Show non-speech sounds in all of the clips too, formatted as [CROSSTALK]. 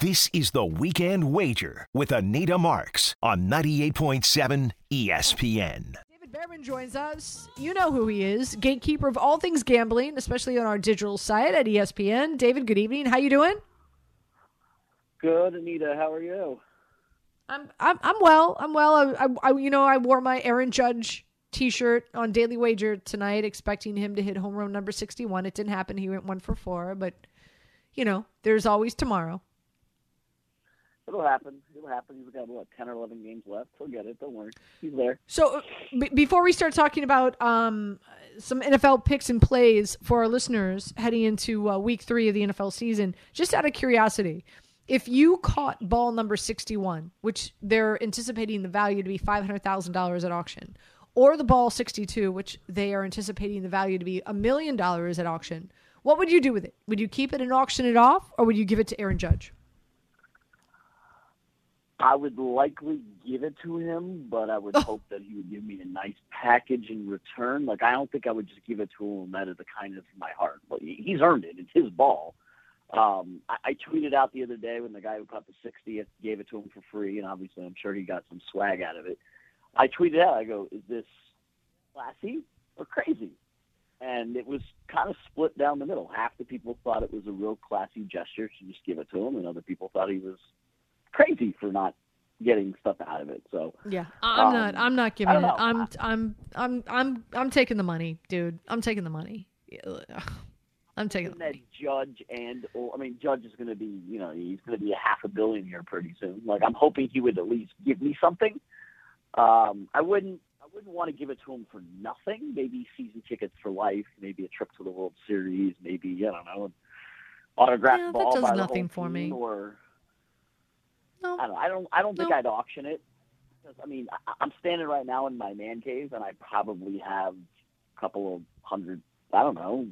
This is the Weekend Wager with Anita Marks on 98.7 ESPN. David Behrman joins us. You know who he is, gatekeeper of all things gambling, especially on our digital site at ESPN. David, good evening. How you doing? Good, Anita. How are you? I'm I'm I'm well. I'm well. I, I, I you know I wore my Aaron Judge T-shirt on Daily Wager tonight, expecting him to hit home run number sixty-one. It didn't happen. He went one for four, but you know there's always tomorrow. It'll happen. It'll happen. He's got what ten or eleven games left. He'll get it. Don't worry. He's there. So uh, b- before we start talking about um, some NFL picks and plays for our listeners heading into uh, week three of the NFL season, just out of curiosity, if you caught ball number 61, which they're anticipating the value to be $500,000 at auction, or the ball 62, which they are anticipating the value to be a million dollars at auction, what would you do with it? Would you keep it and auction it off, or would you give it to Aaron Judge? I would likely give it to him, but I would hope that he would give me a nice package in return. Like I don't think I would just give it to him out of the kindness of my heart. But he's earned it. It's his ball. Um, I, I tweeted out the other day when the guy who caught the 60th gave it to him for free, and obviously I'm sure he got some swag out of it. I tweeted out, I go, is this classy or crazy? And it was kind of split down the middle. Half the people thought it was a real classy gesture to just give it to him, and other people thought he was crazy for not getting stuff out of it. So Yeah, I'm Um, not. I'm not giving it. I'm. I'm. I'm. I'm. I'm taking the money, dude. I'm taking the money. [SIGHS] I'm taking the that money. Judge and or I mean Judge is going to be you know he's going to be a half a billion here pretty soon. Like I'm hoping he would at least give me something. Um, I wouldn't I wouldn't want to give it to him for nothing. Maybe season tickets for life. Maybe a trip to the World Series. Maybe I don't know Autograph autographed Yeah, that does by the nothing whole for team, me. Or No. I don't I don't I don't think I'd auction it. I mean I, I'm standing right now in my man cave and I probably have a couple of hundred I don't know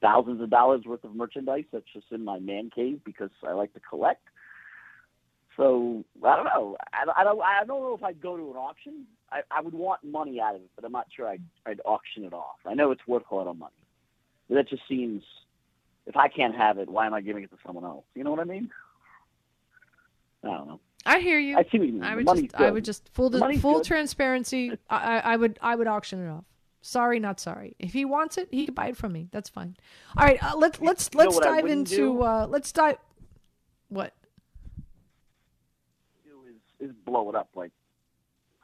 thousands of dollars worth of merchandise that's just in my man cave because I like to collect. So I don't know. I, I don't. I don't know if I'd go to an auction. I, I would want money out of it, but I'm not sure I'd, I'd auction it off. I know it's worth a lot of money, but that just seems. If I can't have it, why am I giving it to someone else? You know what I mean? I don't know. I hear you. I see what you mean. I would just. I would just full The full good. transparency. [LAUGHS] I, I would. I would auction it off. Sorry, not sorry. If he wants it, he can buy it from me. That's fine. All right. Uh, let's let's let's dive into. Uh, let's dive. What? Do is, is blow it up like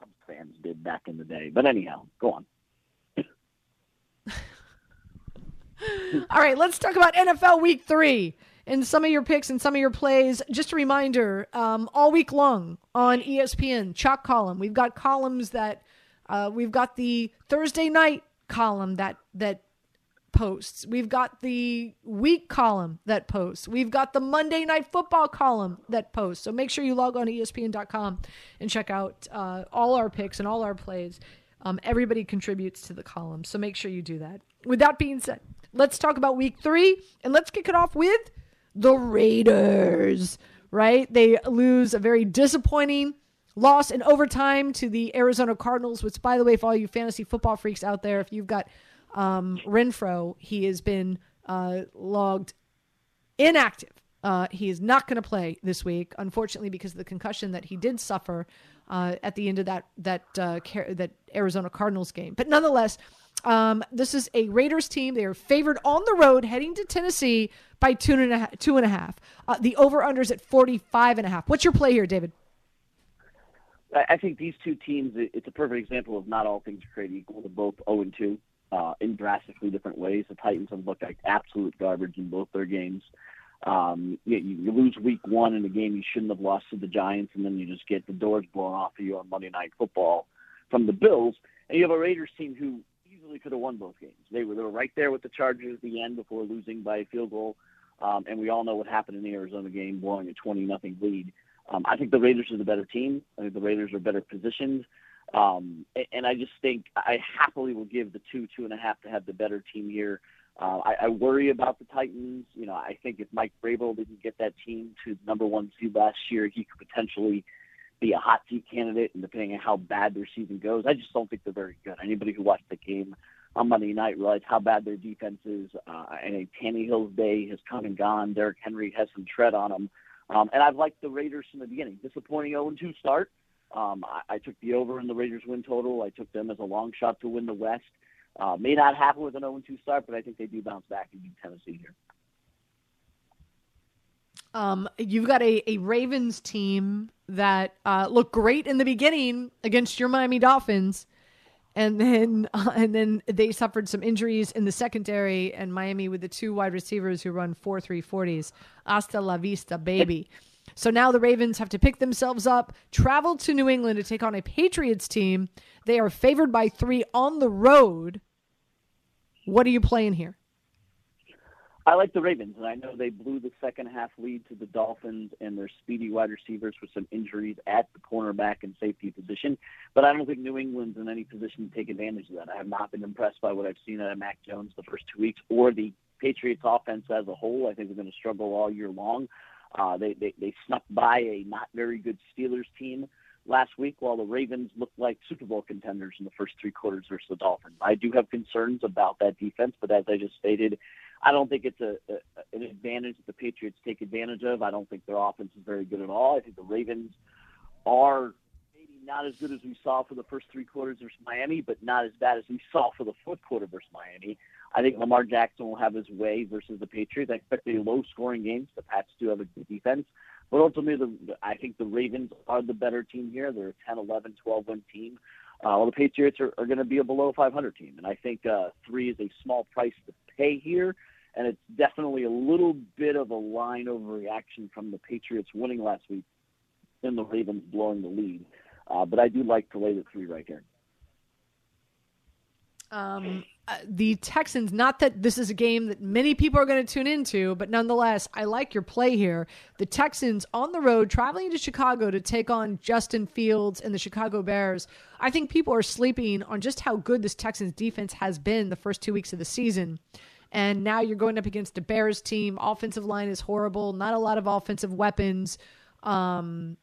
some fans did back in the day. But anyhow, go on. [LAUGHS] All right, let's talk about NFL Week Three and some of your picks and some of your plays. Just a reminder: um, all week long on ESPN Chalk Column, we've got columns that uh, we've got the Thursday night column that that posts. We've got the week column that posts. We've got the Monday night football column that posts. So make sure you log on to ESPN.com and check out uh, all our picks and all our plays. Um, everybody contributes to the column, so make sure you do that. With that being said, let's talk about week three and let's kick it off with the Raiders, right? They lose a very disappointing loss in overtime to the Arizona Cardinals, which, by the way, for all you fantasy football freaks out there, if you've got um, Renfrow, he has been uh, logged inactive. Uh, he is not going to play this week, unfortunately, because of the concussion that he did suffer uh, at the end of that that uh, that Arizona Cardinals game. But nonetheless, um, this is a Raiders team. They are favored on the road heading to Tennessee by two and a half. Two and a half. Uh, the over unders at forty five and a half. What's your play here, David? I I think these two teams, it's a perfect example of not all things are created equal. They're both 0 and 2 uh, in drastically different ways. The Titans have looked like absolute garbage in both their games. Um, you, you lose week one in a game you shouldn't have lost to the Giants, and then you just get the doors blown off of you on Monday Night Football from the Bills. And you have a Raiders team who could have won both games. They were, they were right there with the Chargers at the end before losing by a field goal. Um, and we all know what happened in the Arizona game, blowing a 20 nothing lead. Um, I think the Raiders are the better team. I think the Raiders are better positioned. Um, and, and I just think I happily will give the two, two and a half to have the better team here. Uh, I, I worry about the Titans. You know, I think if Mike Vrabel didn't get that team to number one seed last year, he could potentially be a hot seat candidate. And depending on how bad their season goes, I just don't think they're very good. Anybody who watched the game on Monday night realized how bad their defense is. Uh, and a Tannehill's day has come and gone. Derrick Henry has some tread on him. Um, and I've liked the Raiders from the beginning. Disappointing 0-2 start. Um, I, I took the over in the Raiders win total. I took them as a long shot to win the West. Uh, may not happen with an 0-2 start, but I think they do bounce back and beat Tennessee here. Um, you've got a, a Ravens team that uh, looked great in the beginning against your Miami Dolphins, and then uh, [LAUGHS] and then they suffered some injuries in the secondary, and Miami with the two wide receivers who run four three forties. Hasta la vista, baby. So now the Ravens have to pick themselves up, travel to New England to take on a Patriots team. They are favored by three on the road. What are you playing here? I like the Ravens, and I know they blew the second half lead to the Dolphins and their speedy wide receivers with some injuries at the cornerback and safety position. But I don't think New England's in any position to take advantage of that. I have not been impressed by what I've seen out of Mac Jones the first two weeks or the Patriots offense as a whole. I think they're going to struggle all year long. Uh, they, they they snuck by a not very good Steelers team last week, while the Ravens looked like Super Bowl contenders in the first three quarters versus the Dolphins. I do have concerns about that defense, but as I just stated, I don't think it's a, a an advantage that the Patriots take advantage of. I don't think their offense is very good at all. I think the Ravens are maybe not as good as we saw for the first three quarters versus Miami, but not as bad as we saw for the fourth quarter versus Miami. I think Lamar Jackson will have his way versus the Patriots. I expect a low-scoring game. The Pats do have a good defense. But ultimately, the, I think the Ravens are the better team here. They're a 10, 11, 12 win team. Uh, well, the Patriots are, are going to be a below 500 team. And I think uh, three is a small price to pay here. And it's definitely a little bit of a line overreaction from the Patriots winning last week and the Ravens blowing the lead. Uh, but I do like to lay the three right here. Um, uh, the Texans, not that this is a game that many people are going to tune into, but nonetheless, I like your play here. The Texans on the road traveling to Chicago to take on Justin Fields and the Chicago Bears. I think people are sleeping on just how good this Texans defense has been the first two weeks of the season. And now you're going up against a Bears team. Offensive line is horrible, not a lot of offensive weapons. Um,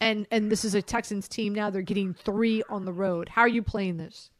and and this is a Texans team now. They're getting three on the road. How are you playing this?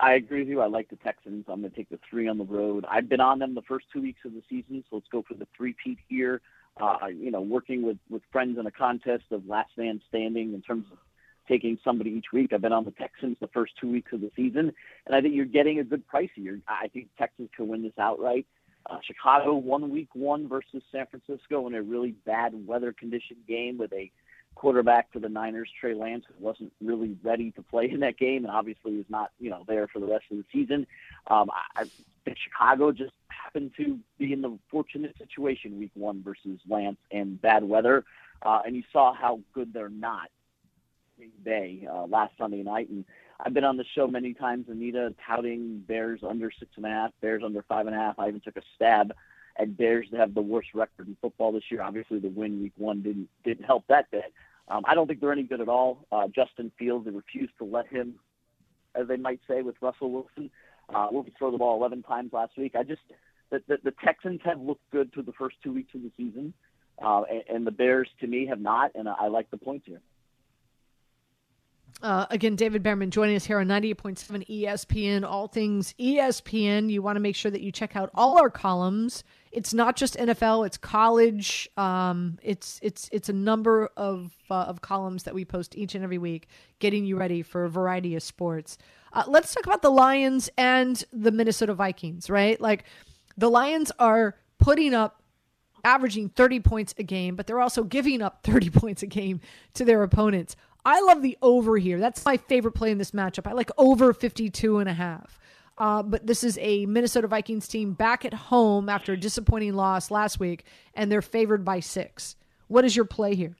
I agree with you. I like the Texans. I'm going to take the three on the road. I've been on them the first two weeks of the season, so let's go for the three-peat here. Uh, you know, working with, with friends in a contest of last man standing in terms of taking somebody each week. I've been on the Texans the first two weeks of the season, and I think you're getting a good price here. I think Texans can win this outright. Uh, Chicago won week one versus San Francisco in a really bad weather condition game with a quarterback for the Niners, Trey Lance, who wasn't really ready to play in that game, and obviously is not, you know, there for the rest of the season. Um, I, I think Chicago just happened to be in the fortunate situation week one versus Lance and bad weather, uh, and you saw how good they're not. Green Bay uh, last Sunday night, and I've been on the show many times, Anita, touting Bears under six and a half, Bears under five and a half. I even took a stab at Bears to have the worst record in football this year. Obviously, the win week one didn't didn't help that bit. Um, I don't think they're any good at all. Uh, Justin Fields, they refused to let him, as they might say, with Russell Wilson. Uh, Wilson throw the ball 11 times last week. I just the, the, the Texans have looked good through the first two weeks of the season, uh, and, and the Bears, to me, have not, and I like the points here. Uh, again, David Behrman joining us here on 98.7 ESPN, all things ESPN. You want to make sure that you check out all our columns. It's not just NFL; it's college. Um, it's it's it's a number of uh, of columns that we post each and every week, getting you ready for a variety of sports. Uh, let's talk about the Lions and the Minnesota Vikings. Right, like the Lions are putting up averaging 30 points a game, but they're also giving up 30 [LAUGHS] points a game to their opponents. I love the over here. That's my favorite play in this matchup. I like over 52 and a half. Uh, but this is a Minnesota Vikings team back at home after a disappointing loss last week, and they're favored by six. What is your play here?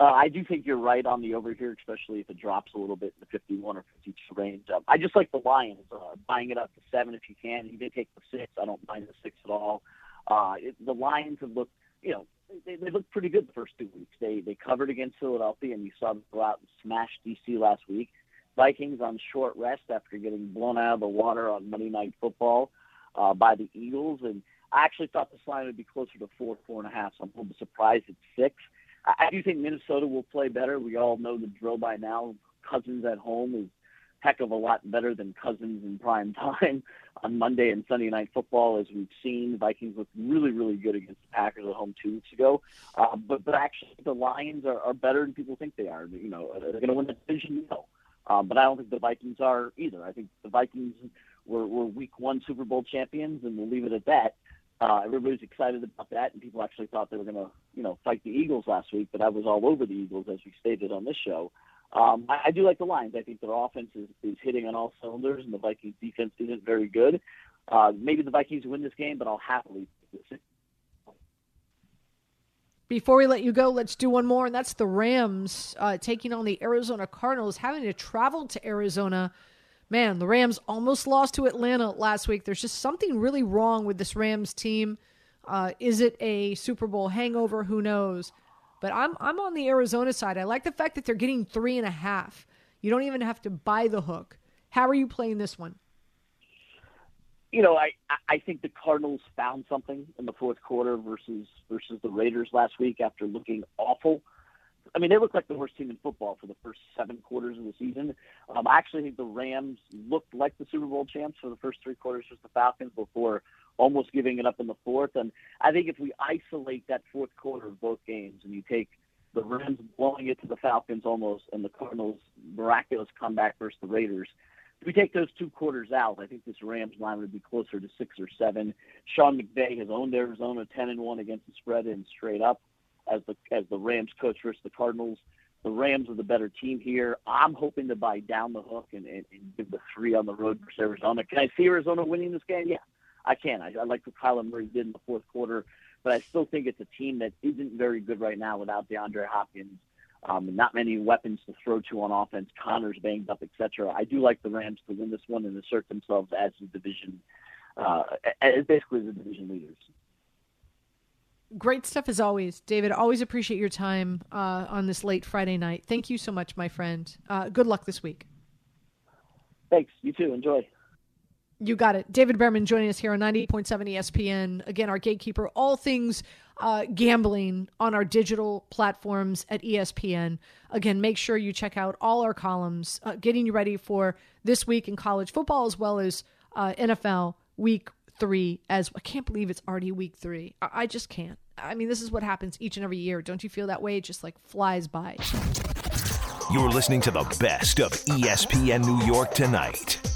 Uh, I do think you're right on the over here, especially if it drops a little bit in the 51 or 52 range. Um, I just like the Lions, uh, buying it up to seven if you can. You can take the six. I don't mind the six at all. Uh, it, the Lions have looked, you know, they, they looked pretty good the first two weeks. They they covered against Philadelphia, and you saw them go out and smash DC last week. Vikings on short rest after getting blown out of the water on Monday Night Football uh, by the Eagles, and I actually thought this line would be closer to four, four and a half. So I'm a little surprised at six. I, I do think Minnesota will play better. We all know the drill by now. Cousins at home is heck of a lot better than Cousins in prime time [LAUGHS] on Monday and Sunday night football, as we've seen. Vikings look really, really good against the Packers at home two weeks ago. Uh, but but actually, the Lions are, are better than people think they are. You know, they're going to win the division. No. Um, but I don't think the Vikings are either. I think the Vikings were, were Week One Super Bowl champions, and we'll leave it at that. Uh, everybody's excited about that, and people actually thought they were going to, you know, fight the Eagles last week. But I was all over the Eagles, as we stated on this show. Um, I, I do like the Lions. I think their offense is, is hitting on all cylinders, and the Vikings defense isn't very good. Uh, maybe the Vikings win this game, but I'll happily. Before we let you go, let's do one more, and that's the Rams uh, taking on the Arizona Cardinals, having to travel to Arizona. Man, the Rams almost lost to Atlanta last week. There's just something really wrong with this Rams team. Uh, is it a Super Bowl hangover? Who knows? But I'm I'm on the Arizona side. I like the fact that they're getting three and a half. You don't even have to buy the hook. How are you playing this one? You know, I I think the Cardinals found something in the fourth quarter versus versus the Raiders last week after looking awful. I mean, they looked like the worst team in football for the first seven quarters of the season. Um, I actually think the Rams looked like the Super Bowl champs for the first three quarters versus the Falcons before almost giving it up in the fourth. And I think if we isolate that fourth quarter of both games and you take the Rams blowing it to the Falcons almost and the Cardinals' miraculous comeback versus the Raiders, if we take those two quarters out, I think this Rams line would be closer to six or seven. Sean McVay has owned Arizona ten and one against the spread and straight up as the as the Rams coach versus the Cardinals. The Rams are the better team here. I'm hoping to buy down the hook and, and, and give the three on the road versus Arizona. Can I see Arizona winning this game? Yeah, I can. I, I like what Kyler Murray did in the fourth quarter, but I still think it's a team that isn't very good right now without DeAndre Hopkins. Um, not many weapons to throw to on offense. Connor's banged up, etc. I do like the Rams to win this one and assert themselves as the division, uh, as basically the division leaders. Great stuff as always, David. Always appreciate your time uh, on this late Friday night. Thank you so much, my friend. Uh, good luck this week. Thanks. You too. Enjoy. You got it. David Behrman joining us here on 98.7 ESPN. Again, our gatekeeper, all things uh, gambling on our digital platforms at ESPN. Again, make sure you check out all our columns, uh, getting you ready for this week in college football as well as uh, NFL week three. As I can't believe it's already week three. I, I just can't. I mean, this is what happens each and every year. Don't you feel that way? It just like flies by. You're listening to the best of ESPN New York tonight.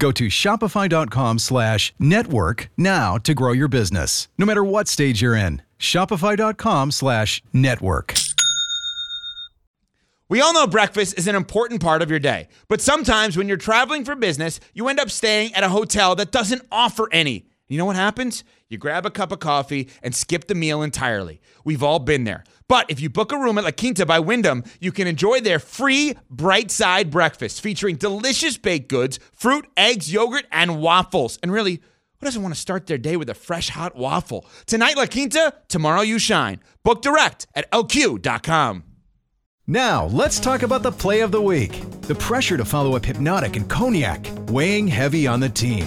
Go to shopify.com slash network now to grow your business, no matter what stage you're in. Shopify.com slash network. We all know breakfast is an important part of your day, but sometimes when you're traveling for business, you end up staying at a hotel that doesn't offer any. You know what happens? You grab a cup of coffee and skip the meal entirely. We've all been there. But if you book a room at La Quinta by Wyndham, you can enjoy their free bright side breakfast featuring delicious baked goods, fruit, eggs, yogurt, and waffles. And really, who doesn't want to start their day with a fresh hot waffle? Tonight, La Quinta, tomorrow, you shine. Book direct at lq.com. Now, let's talk about the play of the week. The pressure to follow up Hypnotic and Cognac, weighing heavy on the team.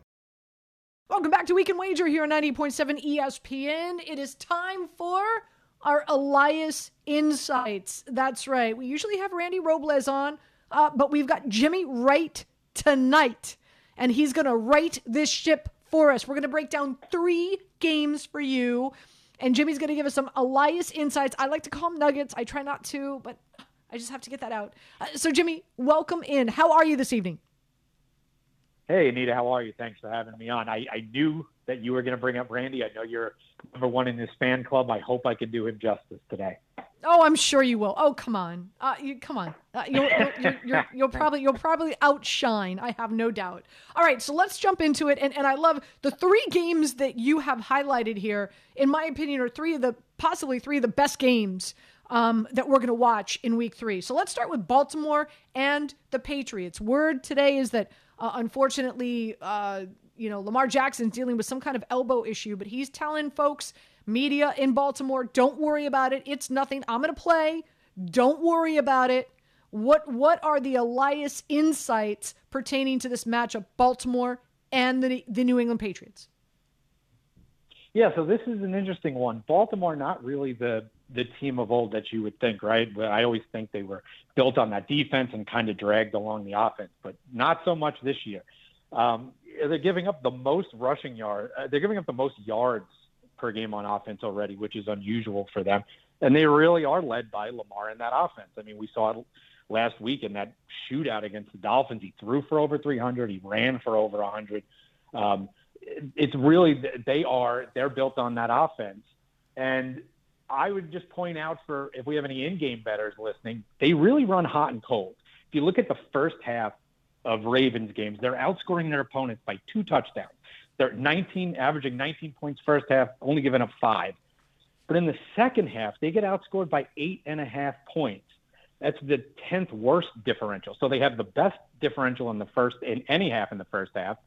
Welcome back to Weekend Wager here on 90.7 ESPN. It is time for our Elias Insights. That's right. We usually have Randy Robles on, uh, but we've got Jimmy Wright tonight, and he's going to right this ship for us. We're going to break down three games for you, and Jimmy's going to give us some Elias Insights. I like to call them nuggets. I try not to, but I just have to get that out. Uh, so, Jimmy, welcome in. How are you this evening? Hey, Anita, how are you? Thanks for having me on. I, I knew that you were going to bring up Randy. I know you're number one in this fan club. I hope I can do him justice today. Oh, I'm sure you will. Oh, come on, uh, you, come on. Uh, you'll, [LAUGHS] you'll, you'll, you'll, probably you'll probably outshine. I have no doubt. All right, so let's jump into it. And and I love the three games that you have highlighted here. In my opinion, are three of the possibly three of the best games um, that we're going to watch in Week Three. So let's start with Baltimore and the Patriots. Word today is that uh, unfortunately, uh, you know, Lamar Jackson's dealing with some kind of elbow issue, but he's telling folks, media in Baltimore, don't worry about it. It's nothing. I'm going to play. Don't worry about it. What what are the Elias insights pertaining to this matchup, Baltimore and the the New England Patriots? Yeah, so this is an interesting one. Baltimore, not really the the team of old that you would think, right? I always think they were built on that defense and kind of dragged along the offense, but not so much this year. Um, they're giving up the most rushing yard. Uh, they're giving up the most yards per game on offense already, which is unusual for them. And they really are led by Lamar in that offense. I mean, we saw it last week in that shootout against the Dolphins. He threw for over 300. He ran for over 100. Um, it's really they are they're built on that offense, and I would just point out for if we have any in-game betters listening, they really run hot and cold. If you look at the first half of Ravens games, they're outscoring their opponents by two touchdowns. They're 19, averaging 19 points first half, only giving up five. But in the second half, they get outscored by eight and a half points. That's the 10th worst differential. So they have the best differential in the first, in any half in the first half.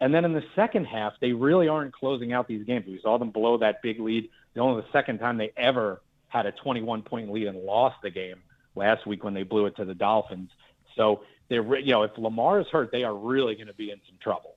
And then in the second half, they really aren't closing out these games. We saw them blow that big lead. Only the second time they ever had a 21 point lead and lost the game last week when they blew it to the Dolphins. So they're, you know, if Lamar is hurt, they are really going to be in some trouble.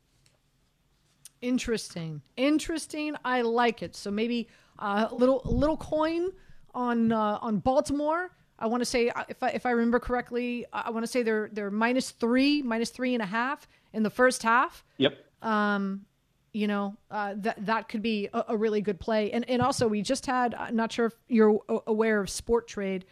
Interesting, interesting. I like it. So maybe uh, a little little coin on uh, on Baltimore. I want to say uh, if I if I remember correctly, I want to say they're they're minus three, minus three and a half in the first half. Yep. Um, you know, uh, that that could be a, a, really good play. And and also we just had, I'm not sure if you're aware of Sporttrade.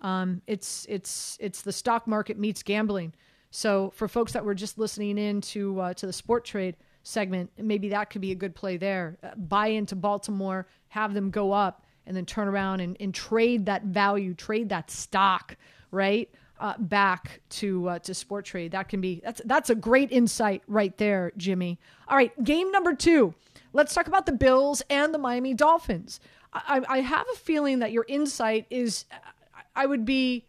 Um, it's it's it's the stock market meets gambling. So for folks that were just listening in to uh, to the Sporttrade segment, maybe that could be a good play there. Uh, buy into Baltimore, have them go up, and then turn around and, and trade that value, trade that stock, right? Uh, back to uh, to Sporttrade. That can be that's that's a great insight right there, Jimmy. All right, game number two. Let's talk about the Bills and the Miami Dolphins. I, I have a feeling that your insight is, I would be,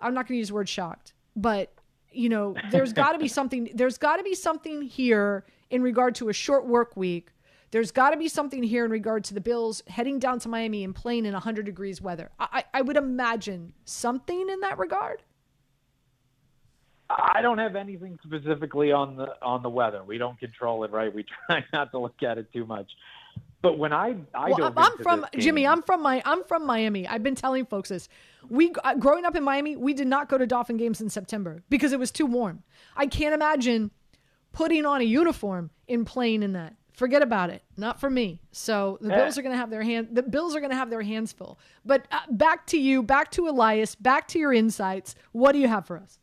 I'm not going to use the word shocked, but you know, there's got to be [LAUGHS] something. There's got to be something here in regard to a short work week there's got to be something here in regard to the Bills heading down to Miami and playing in 100 degrees weather. I, I would imagine something in that regard. I don't have anything specifically on the on the weather. We don't control it, right? We [LAUGHS] try not to look at it too much. But when I I well, I'm from game, Jimmy. I'm from my I'm from Miami. I've been telling folks this. We uh, growing up in Miami, we did not go to Dolphin games in September because it was too warm. I can't imagine putting on a uniform and playing in that. Forget about it. Not for me. So the Bills are going to have their hand. The Bills are going to have their hands full. But uh, back to you. Back to Elias. Back to your insights. What do you have for us?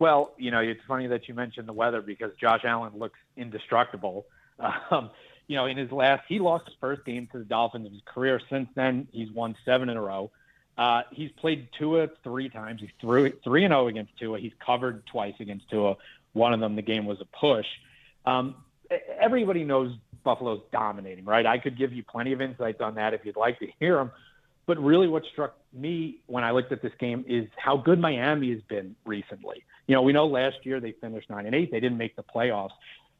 Well, you know, it's funny that you mentioned the weather because Josh Allen looks indestructible. [LAUGHS] Um, you know, in his last, he lost his first game to the Dolphins of his career. Since then, he's won seven in a row. Uh, he's played Tua three times. He's through three and zero oh against Tua. He's covered twice against Tua. One of them, the game was a push. Um, everybody knows Buffalo's dominating, right? I could give you plenty of insights on that if you'd like to hear them. But really, what struck me when I looked at this game is how good Miami has been recently. You know, we know last year they finished nine and eight; they didn't make the playoffs.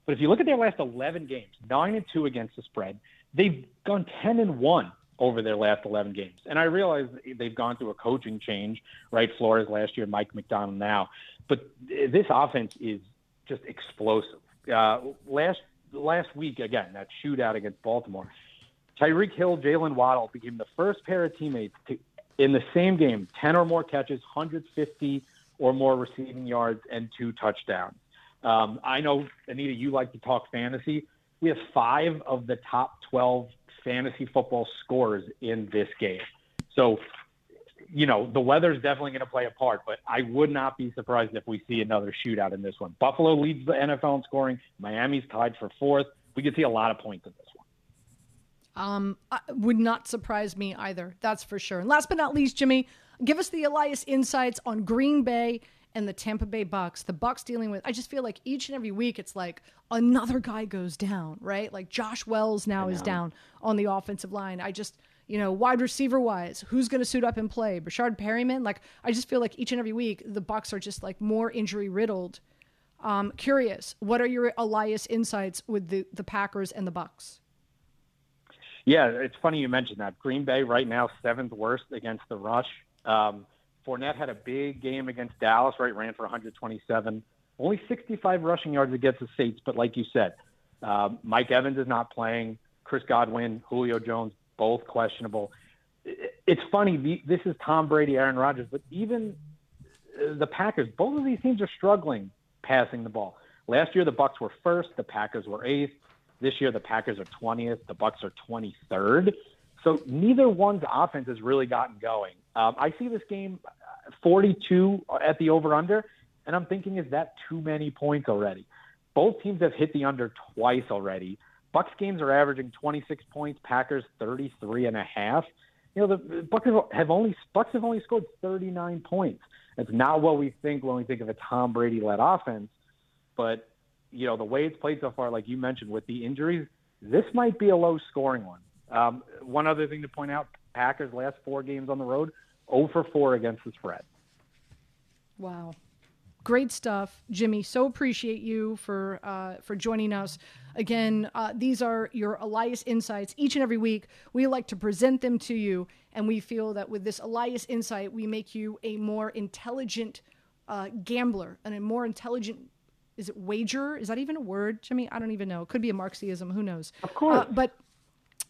But if you look at their last 11 games, nine and two against the spread, they've gone 10 and one over their last 11 games. And I realize they've gone through a coaching change, right? Flores last year, Mike McDonald now. But this offense is just explosive. Uh, last last week, again, that shootout against Baltimore, Tyreek Hill, Jaylen Waddle became the first pair of teammates to, in the same game, 10 or more catches, 150 or more receiving yards, and two touchdowns. Um, I know, Anita, you like to talk fantasy. We have five of the top 12 fantasy football scores in this game. So, you know, the weather is definitely going to play a part, but I would not be surprised if we see another shootout in this one. Buffalo leads the NFL in scoring. Miami's tied for fourth. We could see a lot of points in this one. Um, would not surprise me either. That's for sure. And last but not least, Jimmy, give us the Elias insights on Green Bay and the Tampa Bay Bucks. The Bucks dealing with I just feel like each and every week it's like another guy goes down, right? Like Josh Wells now is down on the offensive line. I just you know, wide receiver wise, who's going to suit up and play? Breshad Perriman? Like, I just feel like each and every week the Bucks are just like more injury riddled. Um, curious, what are your Elias insights with the the Packers and the Bucks? Yeah, it's funny you mentioned that. Green Bay right now seventh worst against the rush. Um, Fournette had a big game against Dallas, right? Ran for 127, only 65 rushing yards against the Saints. But like you said, uh, Mike Evans is not playing. Chris Godwin, Julio Jones, both questionable. It's funny. This is Tom Brady, Aaron Rodgers, but even uh, the Packers, both of these teams are struggling passing the ball. Last year, the Bucks were first. The Packers were eighth. This year, the Packers are 20th. The Bucks are 23rd. So neither one's offense has really gotten going. Um, I see this game uh, 42 at the over/under, and I'm thinking, is that too many points already? Both teams have hit the under twice already. Bucks games are averaging 26 points. Packers 33 and a half. You know the Bucks have only Bucks have only scored 39 points. That's not what we think when we think of a Tom Brady-led offense. But you know, the way it's played so far, like you mentioned, with the injuries, this might be a low scoring one. Um, one other thing to point out Packers last four games on the road, 0 for 4 against the spread. Wow. Great stuff, Jimmy. So appreciate you for uh, for joining us again. Uh, these are your Elias insights. Each and every week, we like to present them to you, and we feel that with this Elias insight, we make you a more intelligent uh, gambler and a more intelligent is it wager? Is that even a word, Jimmy? I don't even know. It could be a Marxism. Who knows? Of course. Uh, but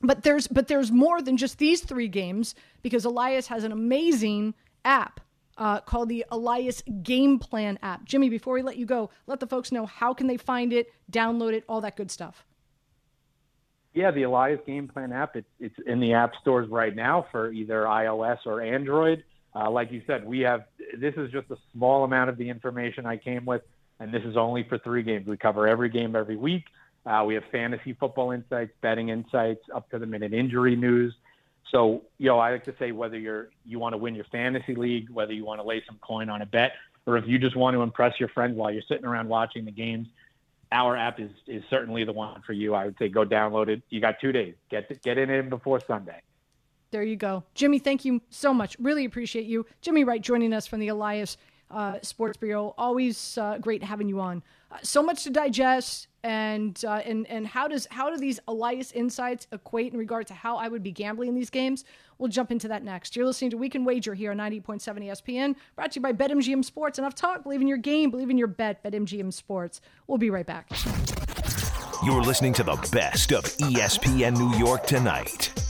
but there's but there's more than just these three games because Elias has an amazing app uh, called the Elias Game Plan app. Jimmy, before we let you go, let the folks know how can they find it, download it, all that good stuff. Yeah, the Elias Game Plan app. It's it's in the app stores right now for either iOS or Android. Uh, like you said, we have this is just a small amount of the information I came with and this is only for three games. We cover every game every week. Uh, we have fantasy football insights, betting insights, up to the minute injury news. So, you know, I like to say whether you're you want to win your fantasy league, whether you want to lay some coin on a bet, or if you just want to impress your friends while you're sitting around watching the games, our app is is certainly the one for you. I would say go download it. You got two days. Get get in it before Sunday. There you go, Jimmy. Thank you so much. Really appreciate you, Jimmy Wright, joining us from the Elias uh, Sports Bureau. Always uh, great having you on. So much to digest, and uh, and and how does how do these Elias insights equate in regard to how I would be gambling in these games? We'll jump into that next. You're listening to Weekend Wager here on 90.7 ESPN, brought to you by BetMGM Sports. Enough talk. Believe in your game. Believe in your bet. BetMGM Sports. We'll be right back. You're listening to the best of ESPN New York tonight.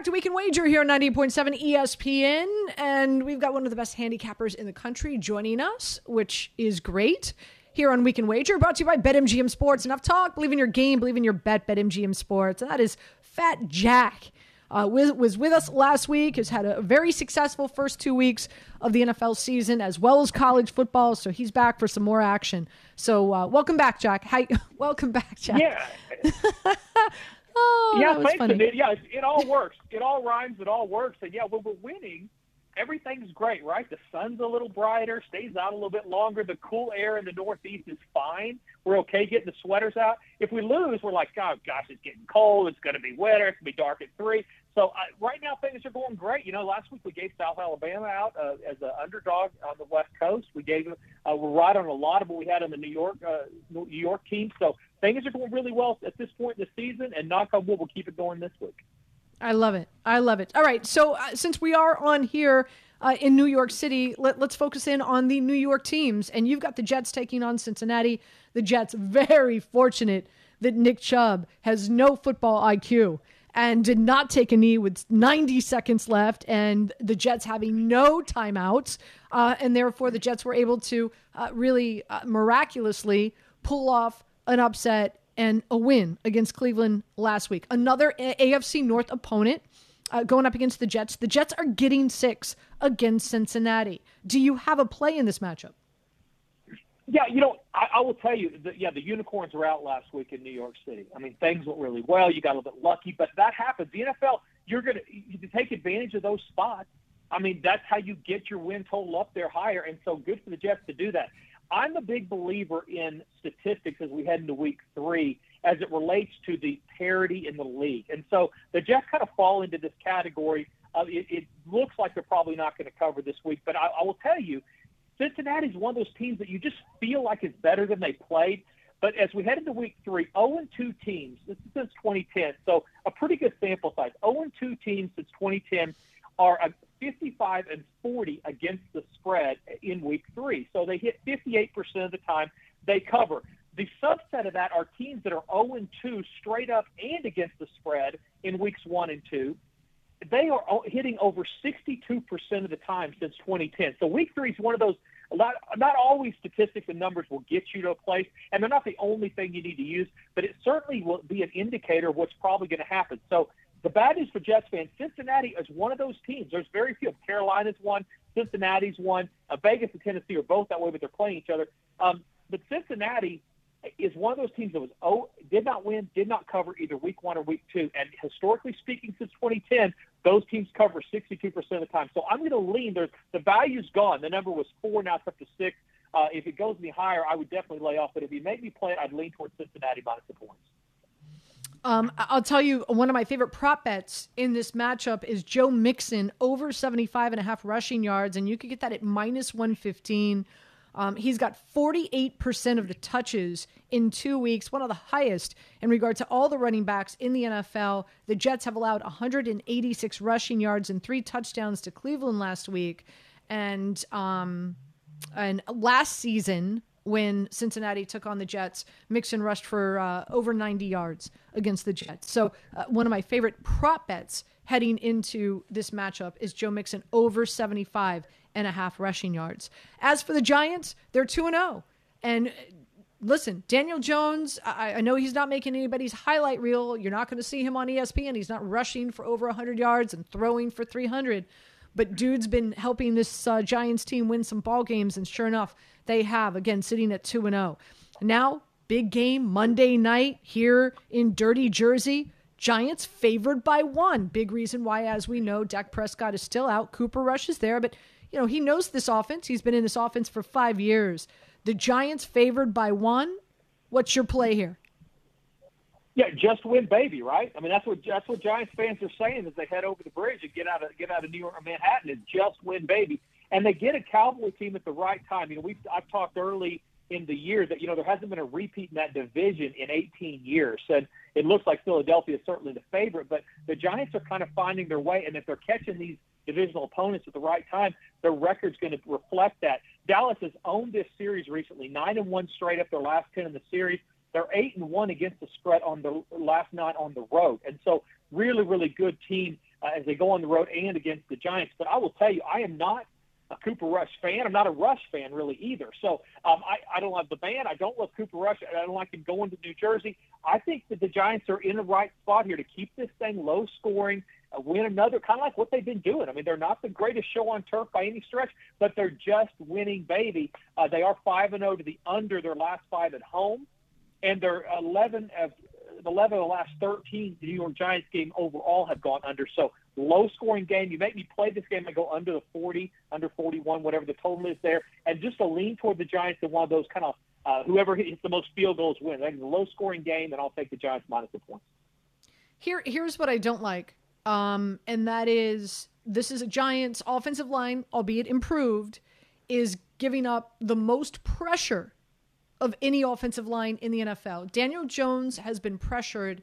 Back to Weekend Wager here on 98.7 ESPN. And we've got one of the best handicappers in the country joining us, which is great. Here on Weekend Wager, brought to you by BetMGM Sports. Enough talk, believe in your game, believe in your bet, BetMGM Sports. And that is Fat Jack. Uh, was, was with us last week, has had a very successful first two weeks of the NFL season, as well as college football. So he's back for some more action. So uh, welcome back, Jack. Hi, [LAUGHS] welcome back, Jack. Yeah. [LAUGHS] Oh, yeah, thanks, funny. Anita. Yeah, it, it all works. It all rhymes. It all works. And yeah, when we're winning, everything's great, right? The sun's a little brighter, stays out a little bit longer. The cool air in the Northeast is fine. We're okay getting the sweaters out. If we lose, we're like, oh gosh, it's getting cold. It's going to be wetter. It's going to be dark at three. So uh, right now things are going great. You know, last week we gave South Alabama out uh, as an underdog on the West Coast. We gave uh, we're right on a lot of what we had on the New York uh, New York team. So things are going really well at this point in the season. And knock on wood, we'll keep it going this week. I love it. I love it. All right. So uh, since we are on here uh, in New York City, let, let's focus in on the New York teams. And you've got the Jets taking on Cincinnati. The Jets very fortunate that Nick Chubb has no football IQ and did not take a knee with 90 seconds left, and the Jets having no timeouts. Uh, and therefore, the Jets were able to uh, really uh, miraculously pull off an upset and a win against Cleveland last week. Another AFC North opponent uh, going up against the Jets. The Jets are getting six against Cincinnati. Do you have a play in this matchup? Yeah, you know, I, I will tell you, that, yeah, the unicorns were out last week in New York City. I mean, things went really well. You got a little bit lucky, but that happens. The NFL, you're going to take advantage of those spots. I mean, that's how you get your win total up there higher, and so good for the Jets to do that. I'm a big believer in statistics as we head into week three as it relates to the parity in the league. And so the Jets kind of fall into this category. It, it looks like they're probably not going to cover this week, but I, I will tell you, Cincinnati is one of those teams that you just feel like is better than they played. But as we head into week three, 0 2 teams, this is since 2010, so a pretty good sample size. 0 2 teams since 2010 are 55 and 40 against the spread in week three. So they hit 58% of the time they cover. The subset of that are teams that are 0 2 straight up and against the spread in weeks one and two they are hitting over 62% of the time since 2010. So week three is one of those. Lot, not always statistics and numbers will get you to a place, and they're not the only thing you need to use, but it certainly will be an indicator of what's probably going to happen. So the bad news for Jets fans, Cincinnati is one of those teams. There's very few. Carolina's one, Cincinnati's one, uh, Vegas and Tennessee are both that way, but they're playing each other. Um, but Cincinnati is one of those teams that was oh did not win, did not cover either week one or week two, and historically speaking, since 2010, those teams cover 62% of the time. So I'm going to lean. There's the value's gone. The number was four, now it's up to six. Uh, if it goes any higher, I would definitely lay off. But if you make me play it, I'd lean towards Cincinnati minus the points. Um, I'll tell you, one of my favorite prop bets in this matchup is Joe Mixon over 75 and a half rushing yards, and you could get that at minus 115. Um, he's got 48% of the touches in two weeks, one of the highest in regard to all the running backs in the NFL. The Jets have allowed 186 rushing yards and three touchdowns to Cleveland last week. And um, and last season, when Cincinnati took on the Jets, Mixon rushed for uh, over 90 yards against the Jets. So, uh, one of my favorite prop bets heading into this matchup is Joe Mixon over 75 and a half rushing yards. As for the Giants, they're 2 and 0. And listen, Daniel Jones, I, I know he's not making anybody's highlight reel. You're not going to see him on ESPN. He's not rushing for over 100 yards and throwing for 300. But dude's been helping this uh, Giants team win some ball games, and sure enough, they have. Again, sitting at 2 and 0. Now, big game Monday night here in dirty Jersey. Giants favored by one. Big reason why, as we know, Dak Prescott is still out. Cooper Rush is there, but you know he knows this offense. He's been in this offense for five years. The Giants favored by one. What's your play here? Yeah, just win, baby. Right? I mean, that's what that's what Giants fans are saying as they head over the bridge and get out of get out of New York or Manhattan. Is just win, baby, and they get a Cowboy team at the right time. You know, we've I've talked early in the year that you know there hasn't been a repeat in that division in 18 years. And it looks like Philadelphia is certainly the favorite, but the Giants are kind of finding their way. And if they're catching these divisional opponents at the right time, their record's going to reflect that. Dallas has owned this series recently, nine and one straight up their last ten in the series. They're eight and one against the spread on the last night on the road, and so really, really good team uh, as they go on the road and against the Giants. But I will tell you, I am not a Cooper Rush fan. I'm not a Rush fan really either. So um, I, I don't love the band. I don't love Cooper Rush. I don't like him going to New Jersey. I think that the Giants are in the right spot here to keep this thing low scoring, uh, win another, kind of like what they've been doing. I mean, they're not the greatest show on turf by any stretch, but they're just winning, baby. Uh, they are 5 and 0 to the under their last five at home, and they're 11 of 11 of the last 13 New York Giants game overall have gone under. So low scoring game. You make me play this game and go under the 40, under 41, whatever the total is there, and just to lean toward the Giants in one of those kind of uh, whoever hits the most field goals wins. Like a low scoring game, and I'll take the Giants minus the points. Here, here's what I don't like, um, and that is this is a Giants offensive line, albeit improved, is giving up the most pressure of any offensive line in the NFL. Daniel Jones has been pressured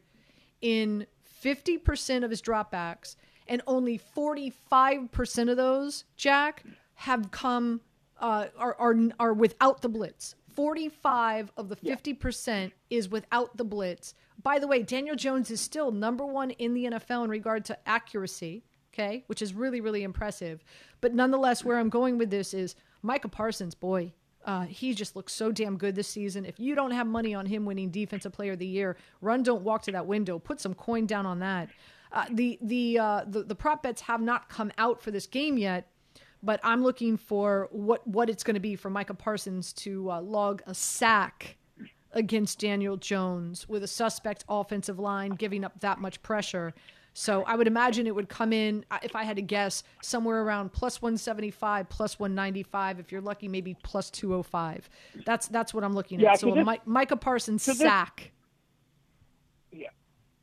in 50% of his dropbacks and only 45% of those, Jack, have come uh, are, are are without the blitz. 45 of the 50% yeah. is without the blitz. By the way, Daniel Jones is still number 1 in the NFL in regard to accuracy, okay? Which is really really impressive. But nonetheless, where I'm going with this is Micah Parsons, boy, uh, he just looks so damn good this season. If you don't have money on him winning Defensive Player of the Year, run, don't walk to that window. Put some coin down on that. Uh, the the, uh, the the prop bets have not come out for this game yet, but I'm looking for what what it's going to be for Micah Parsons to uh, log a sack against Daniel Jones with a suspect offensive line giving up that much pressure. So I would imagine it would come in, uh, if I had to guess, somewhere around plus 175, plus 195. If you're lucky, maybe plus 205. That's that's what I'm looking yeah, at. So this, a Micah Parsons sack yeah,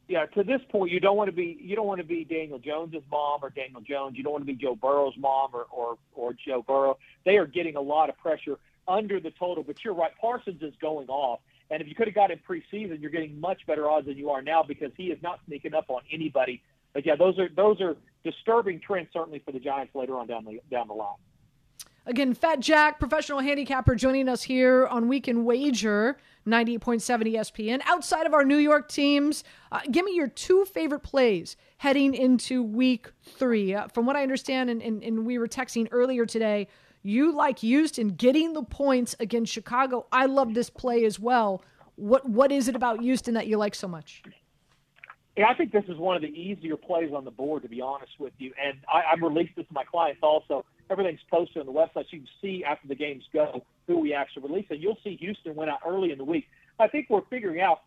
Yeah. to this point, you don't want to be you don't want to be Daniel Jones's mom or Daniel Jones. You don't want to be Joe Burrow's mom or or or Joe Burrow. They are getting a lot of pressure under the total. But you're right, Parsons is going off. And if you could have got him preseason, you're getting much better odds than you are now because he is not sneaking up on anybody. But yeah, those are those are disturbing trends certainly for the Giants later on down the down the line. Again, Fat Jack, professional handicapper, joining us here on Weekend Wager. 98.7 ESPN. Outside of our New York teams, uh, give me your two favorite plays heading into week three. Uh, from what I understand, and, and, and we were texting earlier today, you like Houston getting the points against Chicago. I love this play as well. What What is it about Houston that you like so much? Yeah, I think this is one of the easier plays on the board, to be honest with you. And I, I've released this to my clients also. Everything's posted on the website, so you can see after the games go who we actually release. And you'll see Houston went out early in the week. I think we're figuring out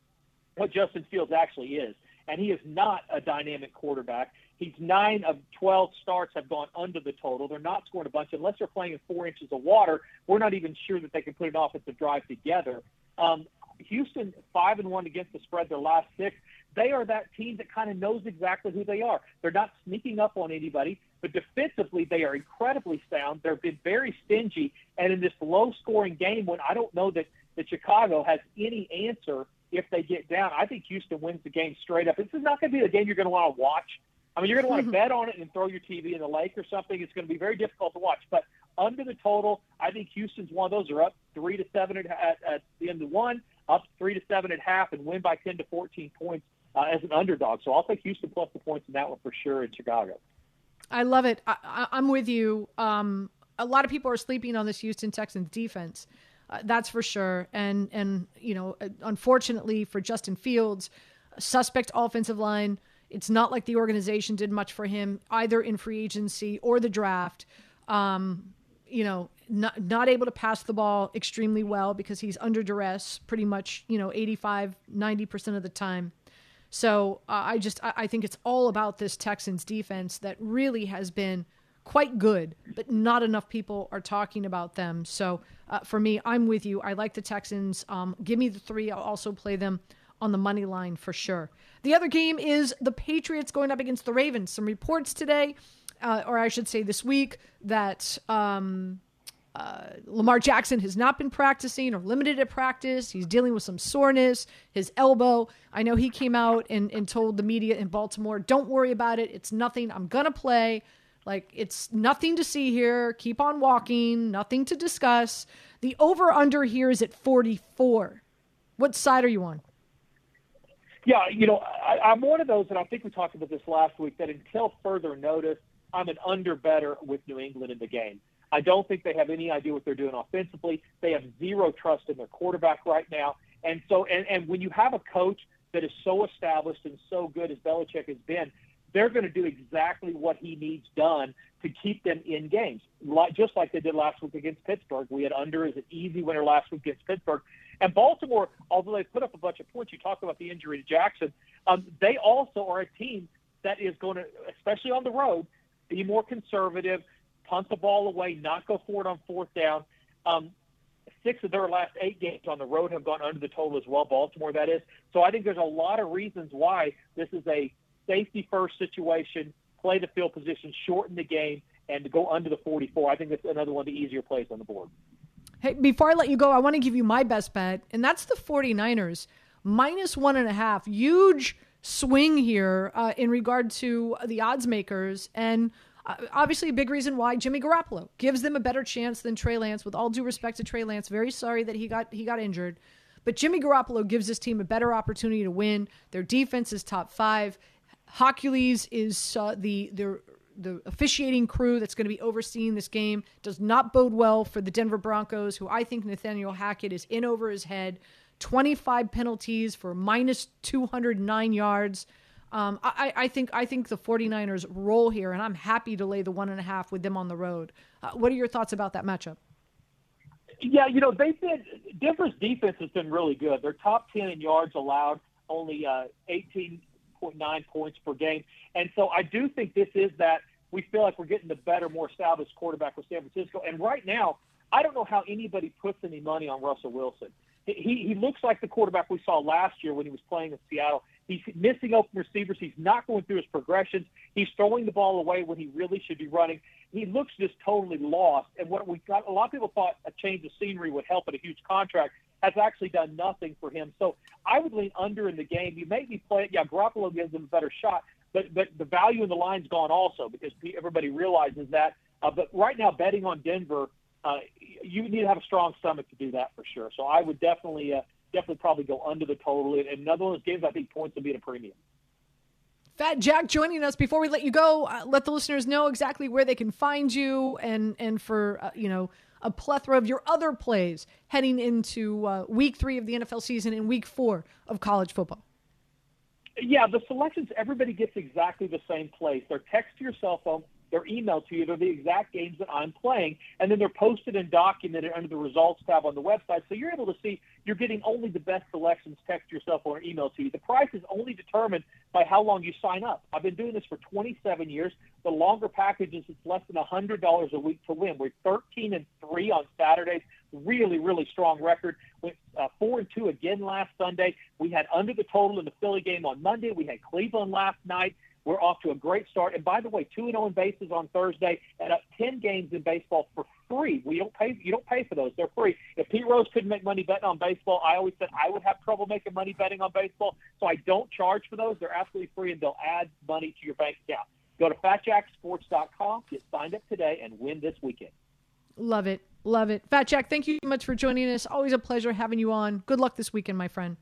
what Justin Fields actually is. And he is not a dynamic quarterback. He's nine of 12 starts have gone under the total. They're not scoring a bunch. Unless they're playing in four inches of water, we're not even sure that they can put an offensive drive together. Um, Houston, five and one against the spread their last six. They are that team that kind of knows exactly who they are. They're not sneaking up on anybody, but defensively they are incredibly sound. They've been very stingy, and in this low-scoring game, when I don't know that that Chicago has any answer if they get down, I think Houston wins the game straight up. This is not going to be the game you're going to want to watch. I mean, you're going to want to bet on it and throw your TV in the lake or something. It's going to be very difficult to watch. But under the total, I think Houston's one of those. Are up three to seven at, at, at the end of one, up three to seven at half, and win by ten to fourteen points uh, as an underdog. So I'll take Houston plus the points in that one for sure in Chicago. I love it. I, am with you. Um, a lot of people are sleeping on this Houston Texans defense. Uh, that's for sure. And and you know, unfortunately for Justin Fields, suspect offensive line. It's not like the organization did much for him either in free agency or the draft. Um, you know, not not able to pass the ball extremely well because he's under duress pretty much, you know, 85, 90% of the time. So uh, I just I, I think it's all about this Texans defense that really has been quite good, but not enough people are talking about them. So uh, for me, I'm with you. I like the Texans. Um, give me the three. I'll also play them on the money line for sure. The other game is the Patriots going up against the Ravens. Some reports today, uh, or I should say this week, that um, uh, Lamar Jackson has not been practicing or limited at practice. He's dealing with some soreness, his elbow. I know he came out and, and told the media in Baltimore, don't worry about it. It's nothing. I'm going to play. Like, it's nothing to see here. Keep on walking, nothing to discuss. The over under here is at 44. What side are you on? Yeah, you know, I, I'm one of those, and I think we talked about this last week, that until further notice, I'm an under better with New England in the game. I don't think they have any idea what they're doing offensively. They have zero trust in their quarterback right now. And so, and, and when you have a coach that is so established and so good as Belichick has been, they're going to do exactly what he needs done to keep them in games, just like they did last week against Pittsburgh. We had under as an easy winner last week against Pittsburgh. And Baltimore, although they put up a bunch of points, you talk about the injury to Jackson, um, they also are a team that is going to, especially on the road, be more conservative, punt the ball away, not go for it on fourth down. Um, six of their last eight games on the road have gone under the total as well, Baltimore, that is. So I think there's a lot of reasons why this is a safety first situation, play the field position, shorten the game, and to go under the 44. I think that's another one of the easier plays on the board. Hey, before I let you go, I want to give you my best bet, and that's the 49ers minus one and a half. Huge swing here uh, in regard to the odds makers. And uh, obviously, a big reason why Jimmy Garoppolo gives them a better chance than Trey Lance. With all due respect to Trey Lance, very sorry that he got he got injured, but Jimmy Garoppolo gives this team a better opportunity to win. Their defense is top five. Hochuli is uh, the the the officiating crew that's going to be overseeing this game does not bode well for the Denver Broncos, who I think Nathaniel Hackett is in over his head. 25 penalties for minus 209 yards. Um, I, I, think I think the 49ers roll here, and I'm happy to lay the one and a half with them on the road. Uh, what are your thoughts about that matchup? Yeah, you know they've been Denver's defense has been really good. They're top 10 in yards allowed, only uh, 18 6.9 points per game. And so I do think this is that we feel like we're getting the better, more established quarterback with San Francisco. And right now, I don't know how anybody puts any money on Russell Wilson. He, he looks like the quarterback we saw last year when he was playing in Seattle. He's missing open receivers. He's not going through his progressions. He's throwing the ball away when he really should be running. He looks just totally lost. And what we got, a lot of people thought a change of scenery would help at a huge contract has actually done nothing for him. So I would lean under in the game. You may be playing, yeah, Garoppolo gives him a better shot, but but the value in the line's gone also because everybody realizes that. Uh, but right now, betting on Denver, uh, you need to have a strong stomach to do that for sure. So I would definitely uh, definitely probably go under the total. And another one of those games, I think points will be at a premium. Fat Jack joining us. Before we let you go, uh, let the listeners know exactly where they can find you and and for uh, you know a plethora of your other plays heading into uh, week three of the NFL season and week four of college football. Yeah, the selections everybody gets exactly the same place. They're text to your cell phone they're emailed to you. They're the exact games that I'm playing, and then they're posted and documented under the results tab on the website. So you're able to see you're getting only the best selections text yourself or email to you. The price is only determined by how long you sign up. I've been doing this for 27 years. The longer packages, it's less than $100 a week to win. We're 13 and three on Saturdays. Really, really strong record. Went uh, four and two again last Sunday. We had under the total in the Philly game on Monday. We had Cleveland last night. We're off to a great start. And by the way, two and zero oh in bases on Thursday, and up ten games in baseball for free. We don't pay. You don't pay for those. They're free. If Pete Rose couldn't make money betting on baseball, I always said I would have trouble making money betting on baseball. So I don't charge for those. They're absolutely free, and they'll add money to your bank account. Go to FatJackSports.com, get signed up today, and win this weekend. Love it. Love it. Fat Jack, thank you so much for joining us. Always a pleasure having you on. Good luck this weekend, my friend.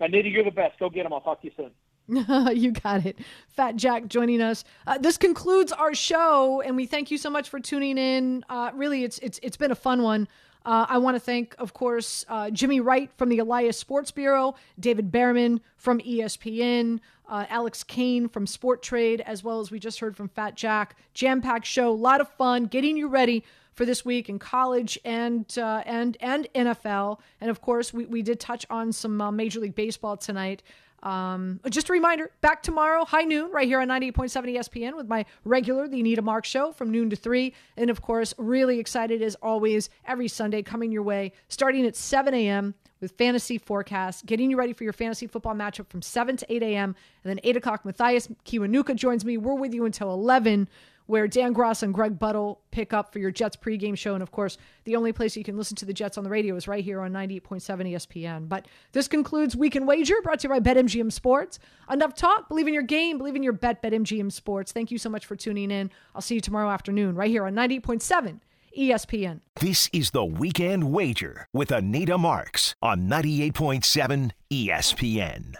Anita, you're the best. Go get them. I'll talk to you soon. [LAUGHS] you got it. Fat Jack joining us. Uh, this concludes our show, and we thank you so much for tuning in. Uh, really, it's it's it's been a fun one. Uh, I want to thank, of course, uh, Jimmy Wright from the Elias Sports Bureau, David Behrman from ESPN, uh, Alex Kane from Sporttrade, as well as we just heard from Fat Jack. Jam packed show, a lot of fun, getting you ready for this week in college and uh, and and NFL. And of course, we, we did touch on some uh, Major League Baseball tonight. Um, just a reminder, back tomorrow, high noon, right here on 98.7 ESPN with my regular, The Anita Marks Show from noon to 3. And of course, really excited as always, every Sunday coming your way, starting at 7 a.m. with fantasy forecast, getting you ready for your fantasy football matchup from 7 to 8 a.m. And then 8 o'clock, Mathias Kiwanuka joins me. We're with you until 11 where Dan Gross and Greg Buttle pick up for your Jets pregame show. And of course, the only place you can listen to the Jets on the radio is right here on 98.7 ESPN. But this concludes Weekend Wager, brought to you by BetMGM Sports. Enough talk. Believe in your game. Believe in your bet, BetMGM Sports. Thank you so much for tuning in. I'll see you tomorrow afternoon right here on 98.7 ESPN. This is the Weekend Wager with Anita Marks on 98.7 ESPN.